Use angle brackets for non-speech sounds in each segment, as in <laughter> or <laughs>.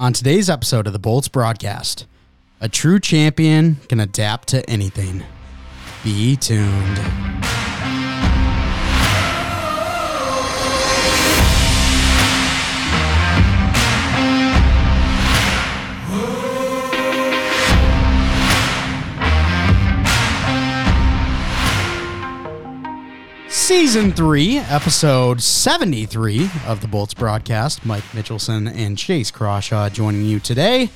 On today's episode of the Bolts broadcast, a true champion can adapt to anything. Be tuned. Season 3, episode 73 of the Bolts broadcast. Mike Mitchelson and Chase Crawshaw joining you today.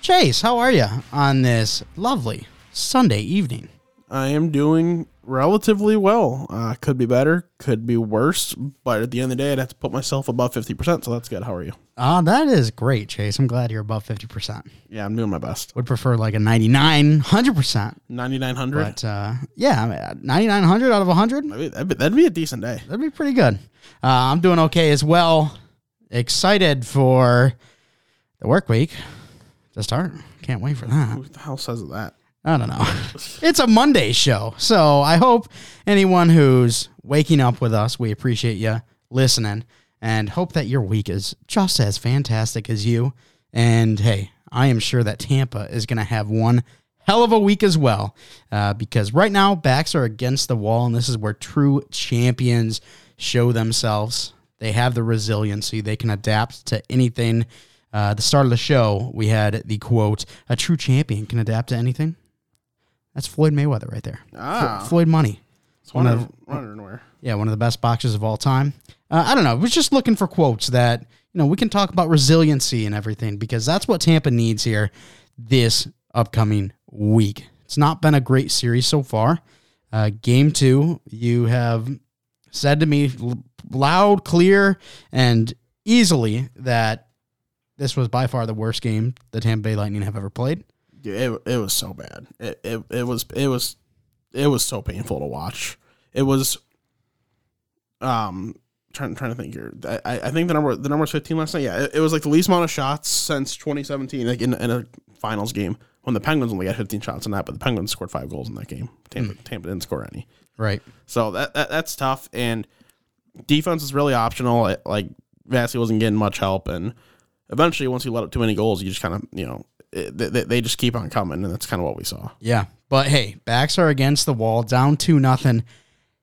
Chase, how are you on this lovely Sunday evening? I am doing relatively well. Uh, could be better, could be worse, but at the end of the day, I'd have to put myself above 50%, so that's good. How are you? Ah, that is great, Chase. I'm glad you're above 50%. Yeah, I'm doing my best. Would prefer like a 99, 100%. 9,900? But uh, yeah, I mean, 9,900 out of 100? That'd be, that'd, be, that'd be a decent day. That'd be pretty good. Uh, I'm doing okay as well. Excited for the work week to start. Can't wait for that. Who the hell says that? I don't know. <laughs> it's a Monday show. So I hope anyone who's waking up with us, we appreciate you listening and hope that your week is just as fantastic as you. And hey, I am sure that Tampa is going to have one hell of a week as well uh, because right now backs are against the wall, and this is where true champions show themselves. They have the resiliency, they can adapt to anything. Uh, the start of the show, we had the quote, a true champion can adapt to anything. That's Floyd Mayweather right there. Ah. Flo- Floyd Money. It's One of- wondering where. Yeah, one of the best boxers of all time. Uh, I don't know. I was just looking for quotes that, you know, we can talk about resiliency and everything because that's what Tampa needs here this upcoming week. It's not been a great series so far. Uh, game two, you have said to me loud, clear, and easily that this was by far the worst game the Tampa Bay Lightning have ever played. Dude, it, it was so bad. It, it, it was it was it was so painful to watch. It was um trying trying to think here. I, I think the number the number was fifteen last night. Yeah, it, it was like the least amount of shots since 2017, like in, in a finals game when the Penguins only got 15 shots in that, but the Penguins scored five goals in that game. Tampa Tampa didn't score any. Right. So that, that that's tough. And defense is really optional. It- Like Vassy wasn't getting much help, and eventually, once you let up too many goals, you just kind of you know it, they, they just keep on coming, and that's kind of what we saw. Yeah. But hey, backs are against the wall, down two nothing.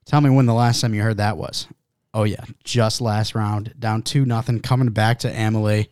Tell me when the last time you heard that was. Oh yeah, just last round, down two nothing, coming back to Amalie.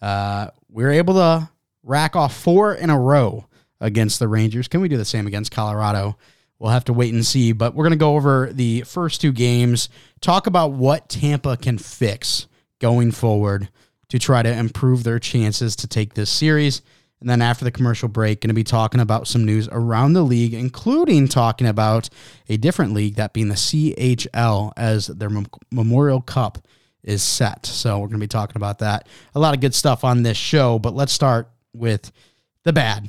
Uh, we were able to rack off four in a row against the Rangers. Can we do the same against Colorado? We'll have to wait and see. But we're gonna go over the first two games, talk about what Tampa can fix going forward to try to improve their chances to take this series. And then after the commercial break, going to be talking about some news around the league, including talking about a different league, that being the CHL, as their Mem- Memorial Cup is set. So we're going to be talking about that. A lot of good stuff on this show, but let's start with the bad,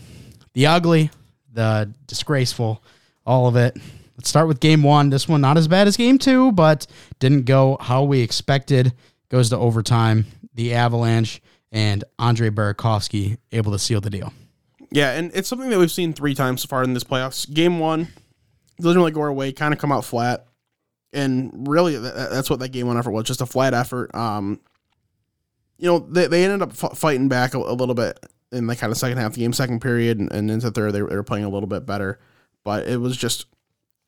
the ugly, the disgraceful, all of it. Let's start with game one. This one, not as bad as game two, but didn't go how we expected. Goes to overtime. The Avalanche and Andre Burakovsky able to seal the deal. Yeah, and it's something that we've seen three times so far in this playoffs. Game one doesn't really go our way, kind of come out flat, and really th- that's what that game one effort was, just a flat effort. Um, you know, they, they ended up f- fighting back a, a little bit in the kind of second half of the game, second period, and, and into third they, were- they were playing a little bit better, but it was just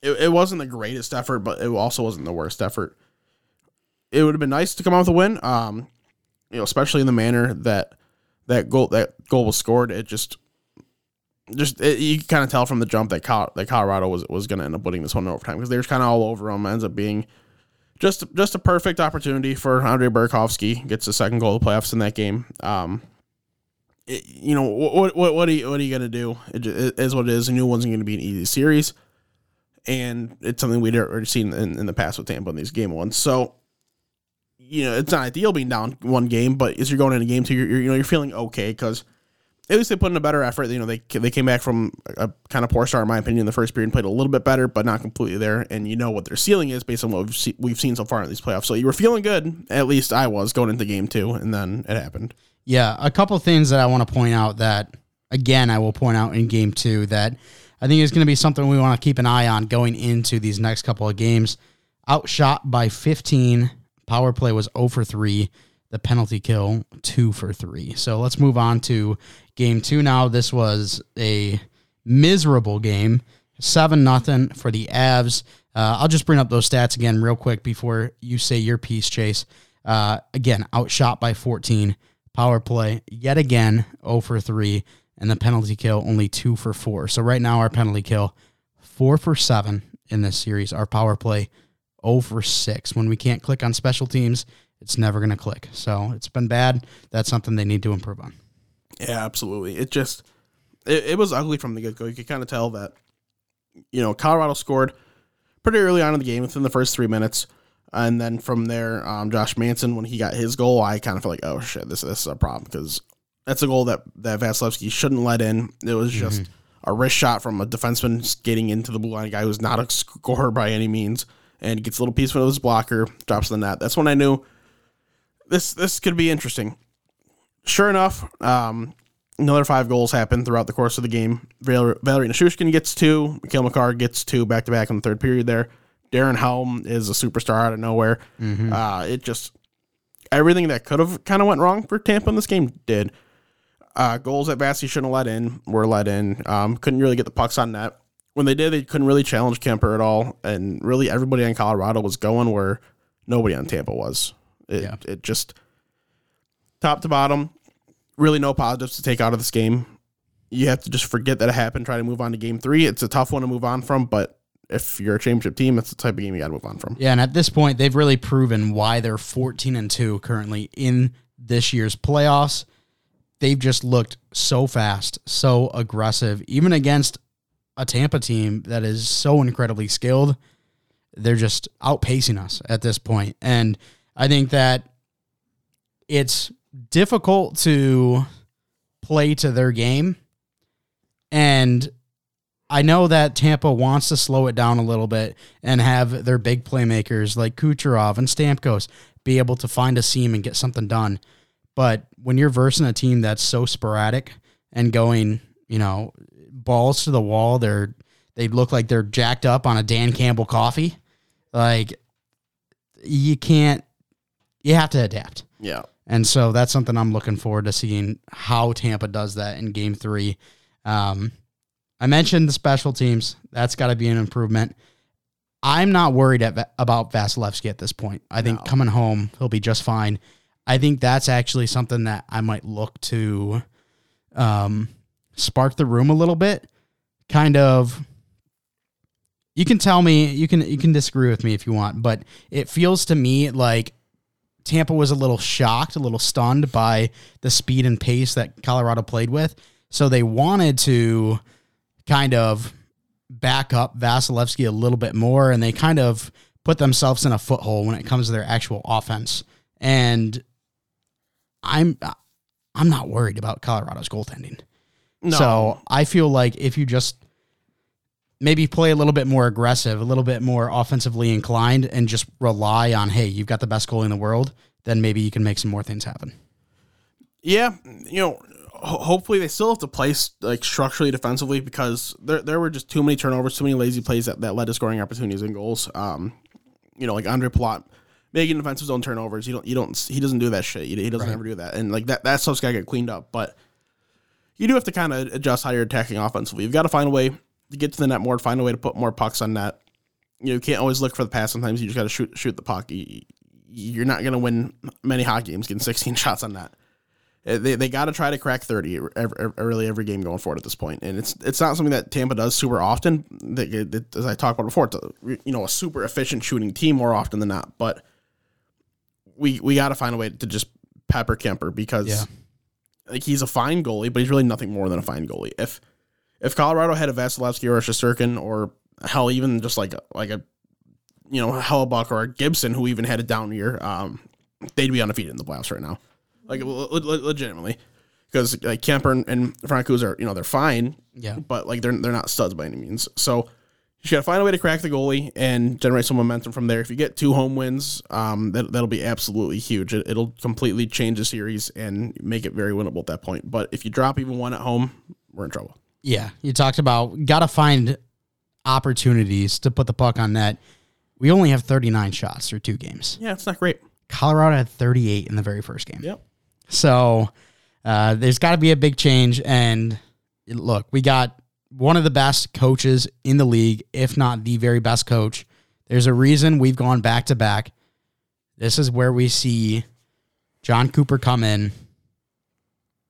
it, it wasn't the greatest effort, but it also wasn't the worst effort. It would have been nice to come out with a win. Um, you know, especially in the manner that that goal that goal was scored. It just just it, you can kind of tell from the jump that Col- that Colorado was was going to end up winning this one in overtime because they were kind of all over them. Ends up being just just a perfect opportunity for Andre Burakovsky gets the second goal of the playoffs in that game. Um, it, you know what what what are you you going to do? It, it is what it is. A new one's going to be an easy series, and it's something we'd already seen in, in the past with Tampa in these game ones. So you know it's not ideal being down one game, but as you're going into game two, you're, you're you know you're feeling okay because at least they put in a better effort. You know, they they came back from a kind of poor start, in my opinion, in the first period and played a little bit better, but not completely there. And you know what their ceiling is based on what we've, see, we've seen so far in these playoffs. So you were feeling good, at least I was going into game two, and then it happened. Yeah, a couple things that I want to point out that, again, I will point out in game two that I think is going to be something we want to keep an eye on going into these next couple of games. Outshot by 15, power play was 0 for 3 the penalty kill two for three. So let's move on to game two now. This was a miserable game, seven nothing for the Avs. Uh, I'll just bring up those stats again real quick before you say your piece, Chase. Uh, again, outshot by 14. Power play yet again 0 for 3, and the penalty kill only 2 for 4. So right now our penalty kill 4 for 7 in this series. Our power play 0 for 6. When we can't click on special teams, it's never going to click. So it's been bad. That's something they need to improve on. Yeah, absolutely. It just it, it was ugly from the get go. You could kind of tell that you know Colorado scored pretty early on in the game within the first three minutes, and then from there, um, Josh Manson when he got his goal, I kind of felt like oh shit, this this is a problem because that's a goal that that Vasilevsky shouldn't let in. It was just a wrist shot from a defenseman skating into the blue line, a guy who's not a scorer by any means, and gets a little piece of his blocker, drops the net. That's when I knew this this could be interesting. Sure enough, um, another five goals happen throughout the course of the game. Val- Valeri Nichushkin gets two. Mikhail Makar gets two back to back in the third period there. Darren Helm is a superstar out of nowhere. Uh, it just everything that could have kind of went wrong for Tampa in this game did. Uh, goals that Vassy shouldn't have let in were let in. Um, couldn't really get the pucks on net. When they did, they couldn't really challenge Kuemper at all. And really, everybody in Colorado was going where nobody on Tampa was. It, Yeah. it just top to bottom, really no positives to take out of this game. You have to just forget that it happened. Try to move on to game three. It's a tough one to move on from, but if you're a championship team, it's the type of game you got to move on from. Yeah, and at this point, they've really proven why they're 14 and 2 currently in this year's playoffs. They've just looked so fast, so aggressive, even against a Tampa team that is so incredibly skilled. They're just outpacing us at this point. And I think that it's difficult to play to their game. And I know that Tampa wants to slow it down a little bit and have their big playmakers like Kucherov and Stamkos be able to find a seam and get something done. But when you're versing a team that's so sporadic and going, you know, balls to the wall, they're they look like they're jacked up on a Dan Campbell coffee. Like you can't you have to adapt. Yeah. And so that's something I'm looking forward to seeing how Tampa does that in game three. Um, I mentioned the special teams. That's got to be an improvement. I'm not worried at, about Vasilevsky at this point. I think No. coming home, he'll be just fine. I think that's actually something that I might look to um, spark the room a little bit. Kind of. You can tell me you can you can disagree with me if you want, but it feels to me like Tampa was a little shocked, a little stunned by the speed and pace that Colorado played with. So they wanted to kind of back up Vasilevsky a little bit more, and they kind of put themselves in a foothold when it comes to their actual offense. And I'm I'm not worried about Colorado's goaltending. No. So I feel like if you just maybe play a little bit more aggressive, a little bit more offensively inclined, and just rely on, hey, you've got the best goalie in the world, then maybe you can make some more things happen. Yeah, you know, hopefully they still have to play like structurally defensively because there there were just too many turnovers, too many lazy plays that, that led to scoring opportunities and goals. Um, you know, like Andre Palat making defensive zone turnovers. You don't you don't he doesn't do that shit. He, he doesn't ever do that, and like that that stuff's got to get cleaned up. But you do have to kind of adjust how you're attacking offensively. You've got to find a way to get to the net more, find a way to put more pucks on net. You know, you can't always look for the pass. Sometimes you just got to shoot shoot the puck. You, you're not going to win many hockey games getting <laughs> 16 shots on net. Uh, They, they got to try to crack 30 every, really every game going forward at this point, and it's it's not something that Tampa does super often. As I talked about before, it's a, you know a super efficient shooting team more often than not. But we we got to find a way to just pepper Kuemper because Yeah. Like he's a fine goalie, but he's really nothing more than a fine goalie. If if Colorado had a Vasilevsky or a Shesterkin or hell even just like a, like a you know Hellebuyck or a Gibson who even had a down year, um, they'd be undefeated in the playoffs right now, like le- le- legitimately, because like Kuemper and, and Francouz are you know they're fine, Yeah. but like they're they're not studs by any means. So you got to find a way to crack the goalie and generate some momentum from there. If you get two home wins, um, that that'll be absolutely huge. It, it'll completely change the series and make it very winnable at that point. But if you drop even one at home, we're in trouble. Yeah, you talked about got to find opportunities to put the puck on net. We only have 39 shots through two games. Yeah, it's not great. Colorado had 38 in the very first game. Yep. So uh, there's got to be a big change. And look, we got one of the best coaches in the league, if not the very best coach. There's a reason we've gone back to back. This is where we see Jon Cooper come in,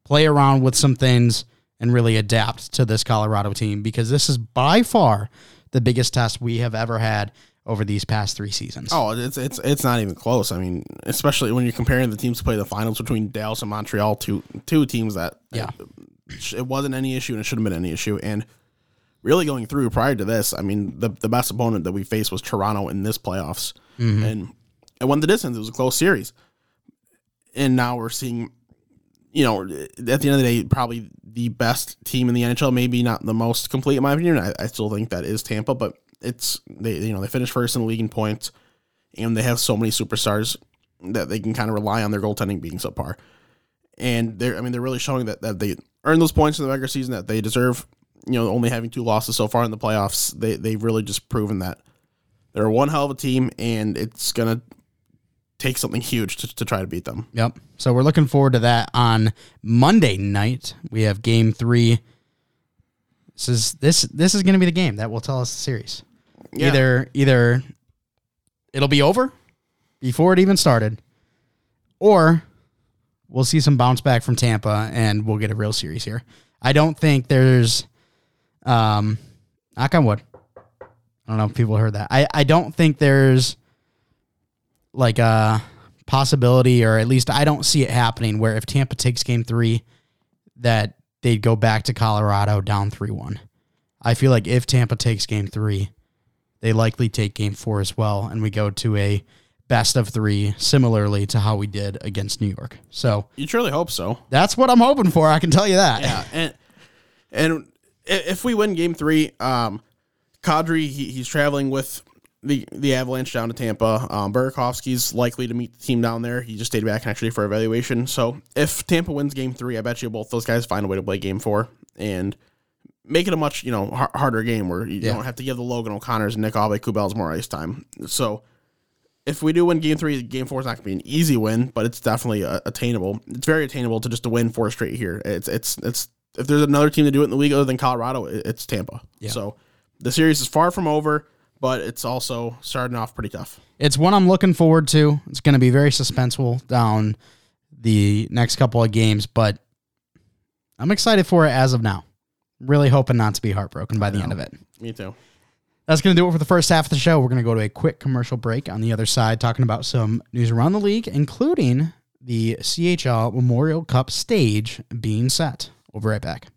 play around with some things, and really adapt to this Colorado team because this is by far the biggest test we have ever had over these past three seasons. Oh, it's it's it's not even close. I mean, especially when you're comparing the teams to play the finals between Dallas and Montreal, two two teams that Yeah. It wasn't any issue and it shouldn't have been any issue. And really going through prior to this, I mean, the the best opponent that we faced was Toronto in this playoffs, mm-hmm. and it won the distance. It was a close series, and now we're seeing, you know, at the end of the day, probably the best team in the NHL. Maybe not the most complete in my opinion. I, I still think that is Tampa, but it's they you know they finished first in the league in points, and they have so many superstars that they can kind of rely on their goaltending being subpar and they're I mean they're really showing that, that they earned those points in the regular season that they deserve. You know, only having two losses so far in the playoffs, they they've really just proven that they're one hell of a team, and it's gonna take something huge to, to try to beat them. Yep. So we're looking forward to that on Monday night. We have game three. This is this this is going to be the game that will tell us the series. Yeah. Either either it'll be over before it even started, or we'll see some bounce back from Tampa and we'll get a real series here. I don't think there's um knock on wood. I don't know if people heard that. I, I don't think there's like a possibility, or at least I don't see it happening, where if Tampa takes game three, that they'd go back to Colorado down 3 1. I feel like if Tampa takes game three, they likely take game four as well, and we go to a best of three, similarly to how we did against New York. So You truly hope so. that's what I'm hoping for. I can tell you that. Yeah, <laughs> and and if we win Game Three, um, Kadri he, he's traveling with the the Avalanche down to Tampa. Um, Burakovsky's likely to meet the team down there. He just stayed back actually for evaluation. So if Tampa wins Game Three, I bet you both those guys find a way to play Game Four and make it a much you know har- harder game where you Yeah. don't have to give the Logan O'Connors and Nick Aube-Kubels more ice time. So. If we do win game three, game four is not going to be an easy win, but it's definitely uh, attainable. It's very attainable to just to win four straight here. It's it's it's if there's another team to do it in the league other than Colorado, it's Tampa. Yeah. So the series is far from over, but it's also starting off pretty tough. It's one I'm looking forward to. It's going to be very suspenseful down the next couple of games, but I'm excited for it as of now. Really hoping not to be heartbroken by the end of it. Me too. That's going to do it for the first half of the show. We're going to go to a quick commercial break on the other side, talking about some news around the league, including the CHL Memorial Cup stage being set. We'll be right back.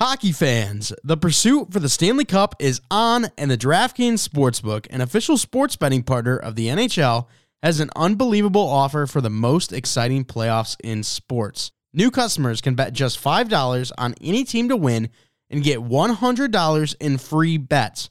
Hockey fans, the pursuit for the Stanley Cup is on, and the DraftKings Sportsbook, an official sports betting partner of the NHL, has an unbelievable offer for the most exciting playoffs in sports. New customers can bet just $5 on any team to win and get $100 in free bets,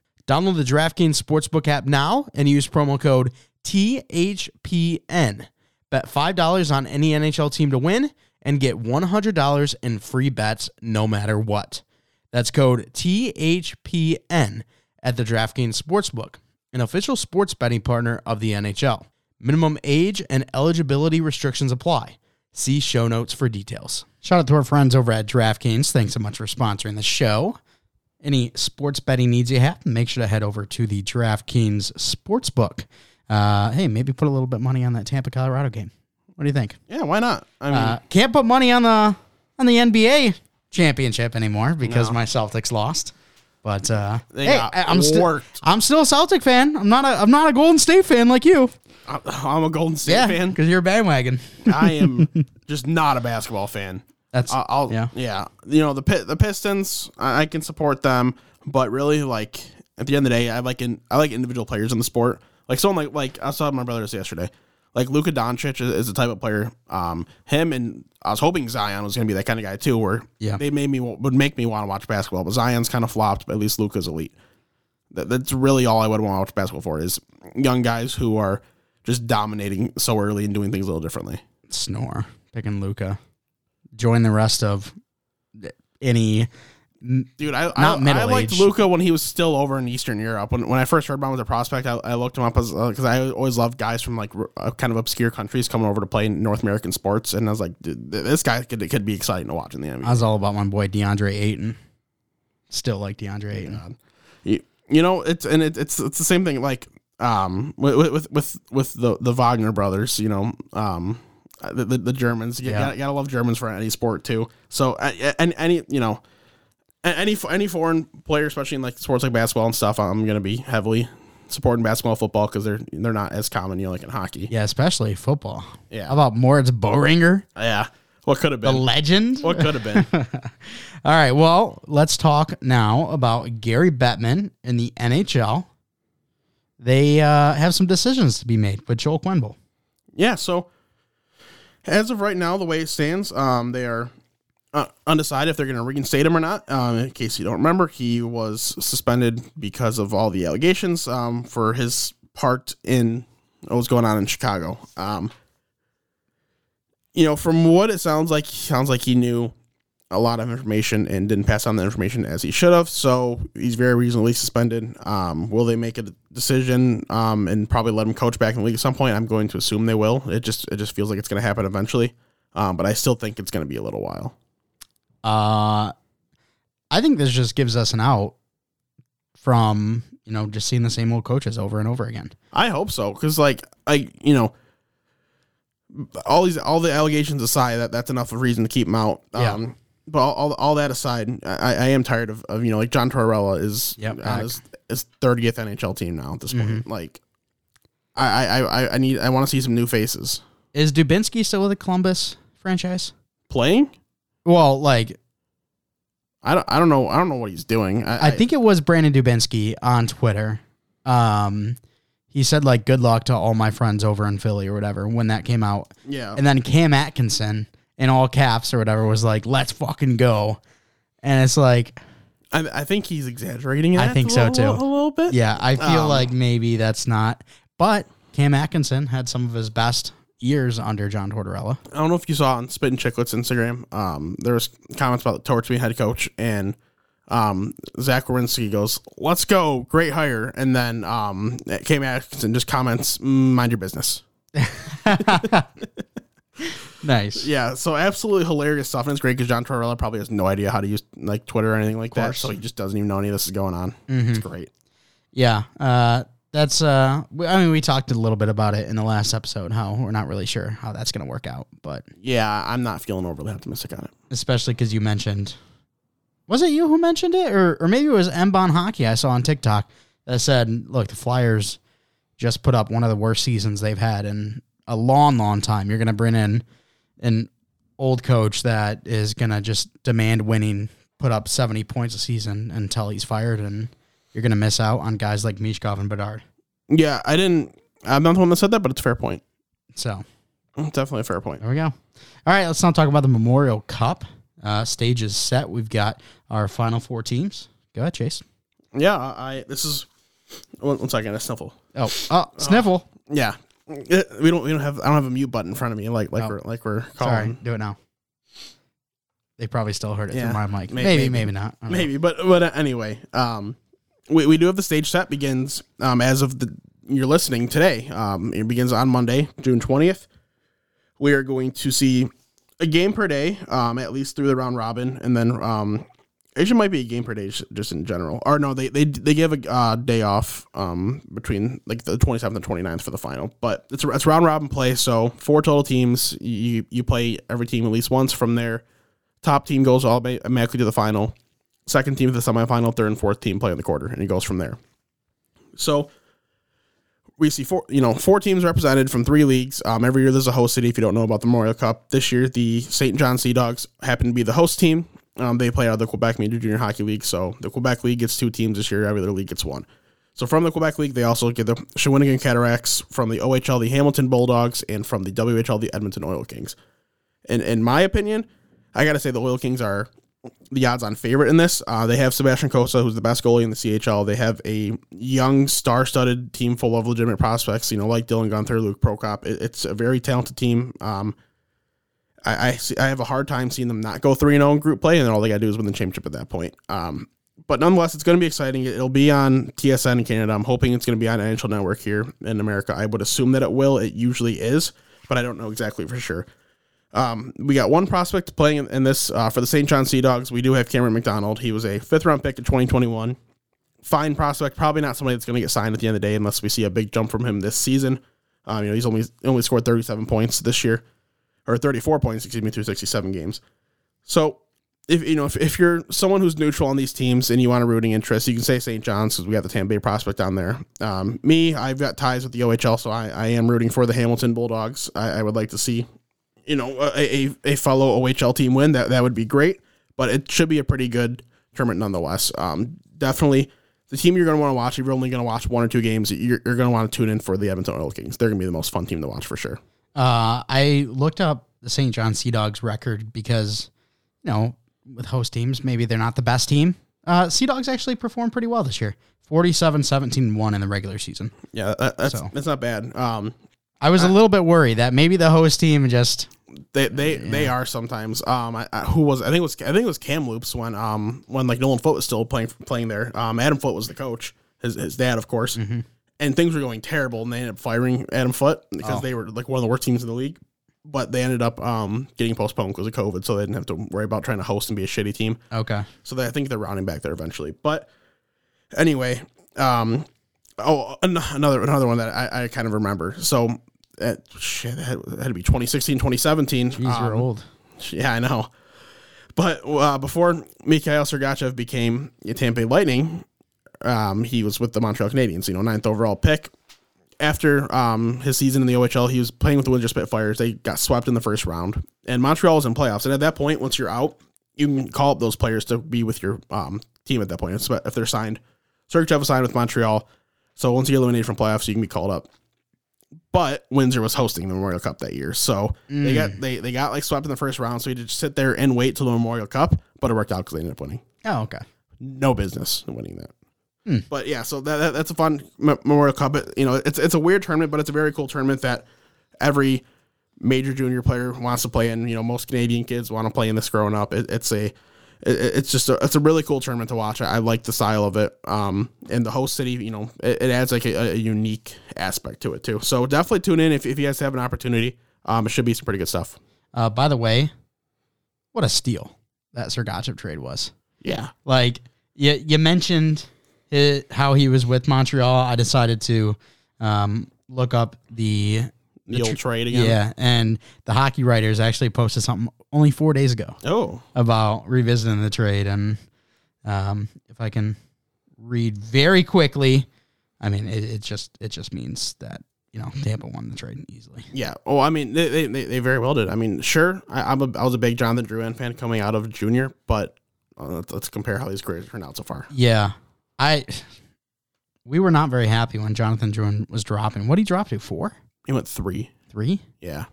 Download the DraftKings Sportsbook app now and use promo code THPN. Bet $5 on any NHL team to win and get $100 in free bets no matter what. That's code THPN at the DraftKings Sportsbook, an official sports betting partner of the NHL. Minimum age and eligibility restrictions apply. See show notes for details. Shout out to our friends over at DraftKings. Thanks so much for sponsoring the show. Any sports betting needs you have, make sure to head over to the DraftKings Sportsbook. Uh, hey, maybe put a little bit of money on that Tampa Colorado game. What do you think? Yeah, why not? I mean, Uh, can't put money on the on the NBA championship anymore because No. my Celtics lost. But uh, hey, I'm still. I'm still a Celtic fan. I'm not a I'm not a Golden State fan like you. I'm a Golden State yeah, fan. because you're a bandwagon. I am <laughs> just not a basketball fan. That's I- I'll, yeah. yeah, You know the Pi- the Pistons. I, I can support them, but really, like at the end of the day, I like in, I like individual players in the sport. Like someone like like I saw my brother this yesterday. Like Luka Doncic is, is the type of player. Um, him and I was hoping Zion was going to be that kind of guy too. Where Yeah. they made me would make me want to watch basketball, but Zion's kind of flopped. But at least Luka's elite. That, that's really all I would want to watch basketball for is young guys who are just dominating so early and doing things a little differently. snore picking Luka. Join the rest of any. Dude, I Not I, I liked. Luka when he was still over in Eastern Europe. When when I first heard about him as a prospect, I, I looked him up as because I always loved guys from like uh, kind of obscure countries coming over to play in North American sports, and I was like, Dude, this guy could could be exciting to watch in the NBA. I was all about my boy DeAndre Ayton. Still like DeAndre Ayton. you, you know, it's and it, it's it's the same thing. Like um with with with, with the the Wagner brothers, you know, um the the, the Germans. You Yeah. gotta, gotta love Germans for any sport too. So and any you know. Any any foreign player, especially in like sports like basketball and stuff, I'm gonna be heavily supporting basketball, football because they're they're not as common, you know, like in hockey. Yeah, especially football. Yeah. How about Moritz Böhringer, Yeah, what could have been? the legend? What could have been? <laughs> All right. Well, let's talk now about Gary Bettman in the NHL. They uh, have some decisions to be made with Joel Quenville. Yeah, so as of right now, the way it stands, um, they are uh, undecided if they're going to reinstate him or not. Um, in case you don't remember, he was suspended because of all the allegations um, for his part in what was going on in Chicago. Um, you know, from what it sounds like, sounds like he knew a lot of information and didn't pass on the information as he should have. So he's very reasonably suspended. Um, will they make a decision um, and probably let him coach back in the league at some point? I'm going to assume they will. It just it just feels like it's going to happen eventually. Um, but I still think it's going to be a little while. Uh, I think this just gives us an out from you know just seeing the same old coaches over and over again. I hope so because like I you know all these all the allegations aside that that's enough of reason to keep him out. Yeah. Um, but all, all, all that aside, I, I am tired of, of you know like John Tortorella is Yep, on. His, his 30th NHL team now at this point. Like I I, I, I need I want to see some new faces Is Dubinsky still with the Columbus franchise? playing. Well, like I don't I don't know I don't know what he's doing. I, I think it was Brandon Dubinsky on Twitter. Um, he said like "Good luck to all my friends over in Philly" or whatever when that came out, yeah and then Cam Atkinson in all caps or whatever was like, "Let's fucking go," and it's like, I, I think he's exaggerating. I think so, too. A little bit. yeah, I feel Um, like maybe that's not, but Cam Atkinson had some of his best years under John Tortorella. I don't know if you saw on Spit and Chicklets Instagram. Um, there was comments about Torch being head coach, and um, Zach Werenski goes, "Let's go, great hire," and then um, Cam Atkinson just comments, "Mm, "Mind your business." <laughs> <laughs> <laughs> Nice. Yeah, so absolutely hilarious stuff, and it's great because John Tortorella probably has no idea how to use like Twitter or anything like that, so he just doesn't even know any of this is going on. It's Mm-hmm. great. Yeah, uh, that's. Uh, we- I mean, we talked a little bit about it in the last episode. How we're not really sure how that's going to work out, but Yeah, I'm not feeling overly optimistic on it. especially because you mentioned, was it you who mentioned it, or or maybe it was Mbon Hockey I saw on TikTok that said, "Look, the Flyers just put up one of the worst seasons they've had in a long, long time. You're going to bring in an old coach that is going to just demand winning, put up 70 points a season until he's fired, and you're going to miss out on guys like Michkov and Bedard." Yeah, I didn't. I'm not the one that said that, but it's a fair point. So Definitely a fair point. There we go. All right, let's now talk about the Memorial Cup. Uh, stage is set. We've got our final four teams. Go ahead, Chase. Yeah, I. This is one, one second. A sniffle. Oh, oh, sniffle. Yeah. We don't we don't have I don't have a mute button in front of me like like Oh. we're like we're Sorry, calling. do it now. They probably still heard it Yeah. through my mic. May- Maybe, maybe, maybe. not. I don't know. Maybe, but but uh, anyway, um, we, we do have the stage set begins um as of the you're listening today. Um, it begins on Monday, June twentieth. We are going to see a game per day, um, at least through the round robin, and then um, actually might be a game per day just, just in general. Or no, they they they give a uh, day off um between like the twenty seventh and 29th for the final, but it's it's round robin play, so four total teams. You you play every team at least once from there. Top team goes automatically to the final second team to the semifinal, third and fourth team play in the quarter, and it goes from there. So we see four, you know, four teams represented from three leagues. Um, every year there's a host city. If you don't know about the Memorial Cup, this year the St. John Sea Dogs happen to be the host team. Um, they play out of the Quebec Major Junior Hockey League, so the Quebec League gets two teams this year. Every other league gets one. So from the Quebec League, they also get the Shawinigan Cataracts, from the OHL, the Hamilton Bulldogs, and from the WHL, the Edmonton Oil Kings. And in my opinion, I got to say the Oil Kings are the odds-on favorite in this. Uh, they have Sebastian Cossa, who's the best goalie in the CHL. They have a young, star-studded team full of legitimate prospects. You know, like Dylan Guenther, Luke Prokop. It, it's a very talented team. Um, I I, see, I have a hard time seeing them not go three and zero in group play, and then all they got to do is win the championship at that point. Um, but nonetheless, it's going to be exciting. It'll be on TSN in Canada. I'm hoping it's going to be on NHL Network here in America. I would assume that it will. It usually is, but I don't know exactly for sure. Um, we got one prospect playing in, in this uh, for the St. John Sea Dogs. We do have Cameron MacDonald. He was a fifth round pick in 2021. Fine prospect, probably not somebody that's going to get signed at the end of the day unless we see a big jump from him this season. Um, you know, he's only only scored 37 points this year, or 34 points, excuse me, through 67 games. So, if you know, if, if you're someone who's neutral on these teams and you want a rooting interest, you can say St. John's because we got the Tampa Bay prospect down there. Um, me, I've got ties with the OHL, so I, I am rooting for the Hamilton Bulldogs. I, I would like to see you know a, a, a fellow OHL team win that that would be great but it should be a pretty good tournament nonetheless um definitely the team you're going to want to watch if you're only going to watch one or two games you're, you're going to want to tune in for the Edmonton Oil Kings they're going to be the most fun team to watch for sure Uh, I looked up the St. John Sea Dogs record because, you know, with host teams, maybe they're not the best team. Uh, sea Dogs actually performed pretty well this year 47 17 1 in the regular season. yeah that, that's So. that's not bad um I was a little bit worried that maybe the host team just. they they, they are sometimes um I, I, who was? I think it was I think it was Kamloops when um when like Nolan Foote was still playing playing there um Adam Foote was the coach his, his dad of course and things were going terrible and they ended up firing Adam Foote because Oh. they were like one of the worst teams in the league but they ended up um getting postponed because of COVID so they didn't have to worry about trying to host and be a shitty team Okay. so they, I think they're rounding back there eventually but anyway um oh an- another another one that I, I kind of remember so at, shit, that had, had to be 2016 2017 Jeez, you're um, old. yeah, I know. But uh, before Mikhail Sergachev became a Tampa Lightning, um, he was with the Montreal Canadiens, you know, ninth overall pick. After um, his season in the OHL, he was playing with the Windsor Spitfires. They got swept in the first round, and Montreal was in playoffs. And at that point, once you're out, you can call up those players to be with your um, team at that point if they're signed. Sergachev was signed with Montreal, so once you're eliminated from playoffs, you can be called up but Windsor was hosting the Memorial Cup that year, so they got they, they got like swept in the first round. So he had to just sit there and wait till the Memorial Cup, but it worked out because they ended up winning. Oh, okay. No business in winning that. But yeah, so that, that that's a fun Memorial Cup. It, you know, it's it's a weird tournament, but it's a very cool tournament that every major junior player wants to play in. You know, most Canadian kids want to play in this growing up. It, it's a it, it's just a, it's a really cool tournament to watch. I, I like the style of it. Um, and the host city, you know, it, it adds like a, a unique aspect to it too. So definitely tune in if, if you guys have an opportunity. Um, it should be some pretty good stuff. Uh, by the way, what a steal that Sergachev trade was. Yeah. Like you, you mentioned it, how he was with Montreal. I decided to um, look up the The old trade again. yeah, and the hockey writers actually posted something only four days ago Oh, about revisiting the trade, and um, if I can read very quickly, I mean it, it just it just means that you know Tampa won the trade easily. yeah. Oh, I mean, they, they, they, very well did. I mean, sure, I, I'm a, I was a big Jonathan Drouin fan coming out of junior, but uh, let's, let's compare how these grades turned out so far. Yeah, I we were not very happy when Jonathan Drouin was dropping. What did he drop to four, He went three. three? Yeah.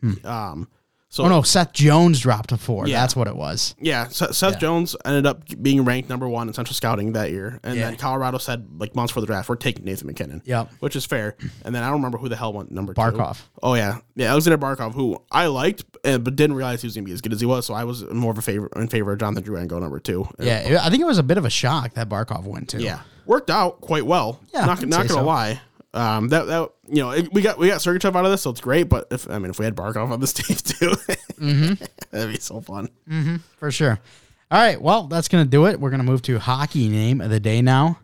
Hmm. Um. So oh no, Seth Jones dropped a four. Yeah. That's what it was. Yeah, Seth, Seth Yeah. Jones ended up being ranked number one in Central Scouting that year, and Yeah. then Colorado said like months before the draft, we're taking Nathan MacKinnon. Yep. which is fair. And then I don't remember who the hell went number Barkov. two. Oh yeah, yeah, Aleksander Barkov, who I liked, uh, but didn't realize he was gonna be as good as he was. So I was more of a favor in favor of Jonathan Drouin go number two. Yeah, I think it was a bit of a shock that Barkov went to. yeah, worked out quite well. Yeah, not not gonna so. lie. Um, that that you know it, we got we got Sergachev out of this, so it's great. But if I mean if we had Barkov on this <laughs> team too, Mm-hmm. <laughs> that'd be so fun. for sure. All right, well, that's gonna do it. We're gonna move to hockey name of the day now.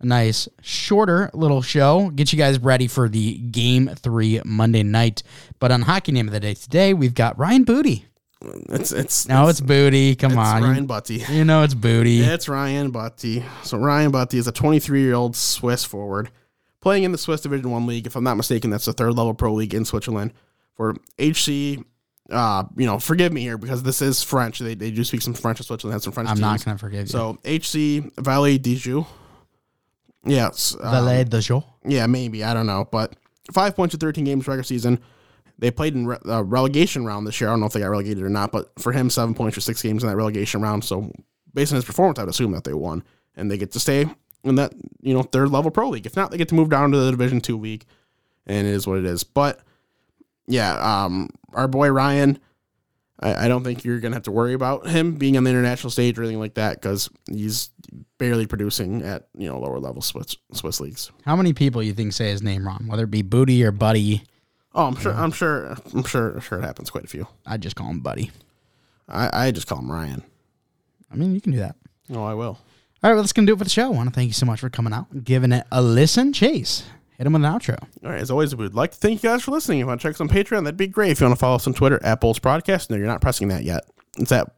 A nice shorter little show. Get you guys ready for the game three Monday night. But on hockey name of the day today, we've got Ryan Booty. It's it's No, it's Booty. Come it's on, Ryan Butty. you know it's Booty. It's Ryan Butty. So Ryan Butty is a 23 year old Swiss forward playing in the Swiss Division One league. If I'm not mistaken, that's the third level pro league in Switzerland for HC. Uh, you know, forgive me here because this is French. They, they do speak some French in Switzerland. Have some French. I'm not gonna forgive you. So HC Valley Dijou. Yes. um, Valet de yeah, maybe. I don't know. But five points in 13 games regular season. They played in re- uh, relegation round this year. I don't know if they got relegated or not, but for him, seven points for six games in that relegation round. So based on his performance, I'd assume that they won. And they get to stay in that, you know, third level pro league. If not, they get to move down to the Division Two league. And it is what it is. But yeah, um, our boy Ryan, I, I don't think you're gonna have to worry about him being on the international stage or anything like that because he's barely producing at you know lower level Swiss Swiss leagues. How many people you think say his name wrong, whether it be Booty or Buddy? Oh, I'm sure. I'm sure. I'm sure. Sure, it happens quite a few. I just call him Buddy. I, I just call him Ryan. I mean, you can do that. Oh, I will. All right, well, that's gonna do it for the show. I want to thank you so much for coming out and giving it a listen. Chase, hit him with an outro. All right. As always, we'd like to thank you guys for listening. If you want to check us on Patreon, that'd be great. If you want to follow us on Twitter at Bolts Broadcast, no, you're not pressing that yet. It's at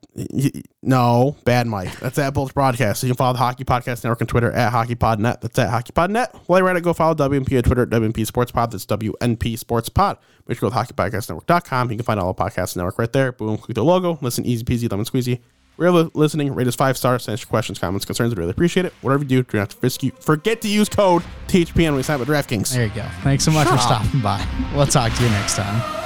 no bad Mike. That's at Bolts Broadcast. So you can follow the Hockey Podcast Network on Twitter at HockeyPodNet. That's at HockeyPodNet. While you're at it, go follow WNP on Twitter at WNP Sports Pod. That's WNP Sports Pod. Make sure to go to HockeyPodcastNetwork.com. You can find all the podcasts network right there. Boom, click the logo. Listen, easy peasy, lemon squeezy. We're li- listening. Rate us five stars. Send us your questions, comments, concerns. We really appreciate it. Whatever you do, do not forget- forget to use code THPN when we sign up with DraftKings. There you go. Thanks so much Shut for up. stopping by. We'll talk to you next time.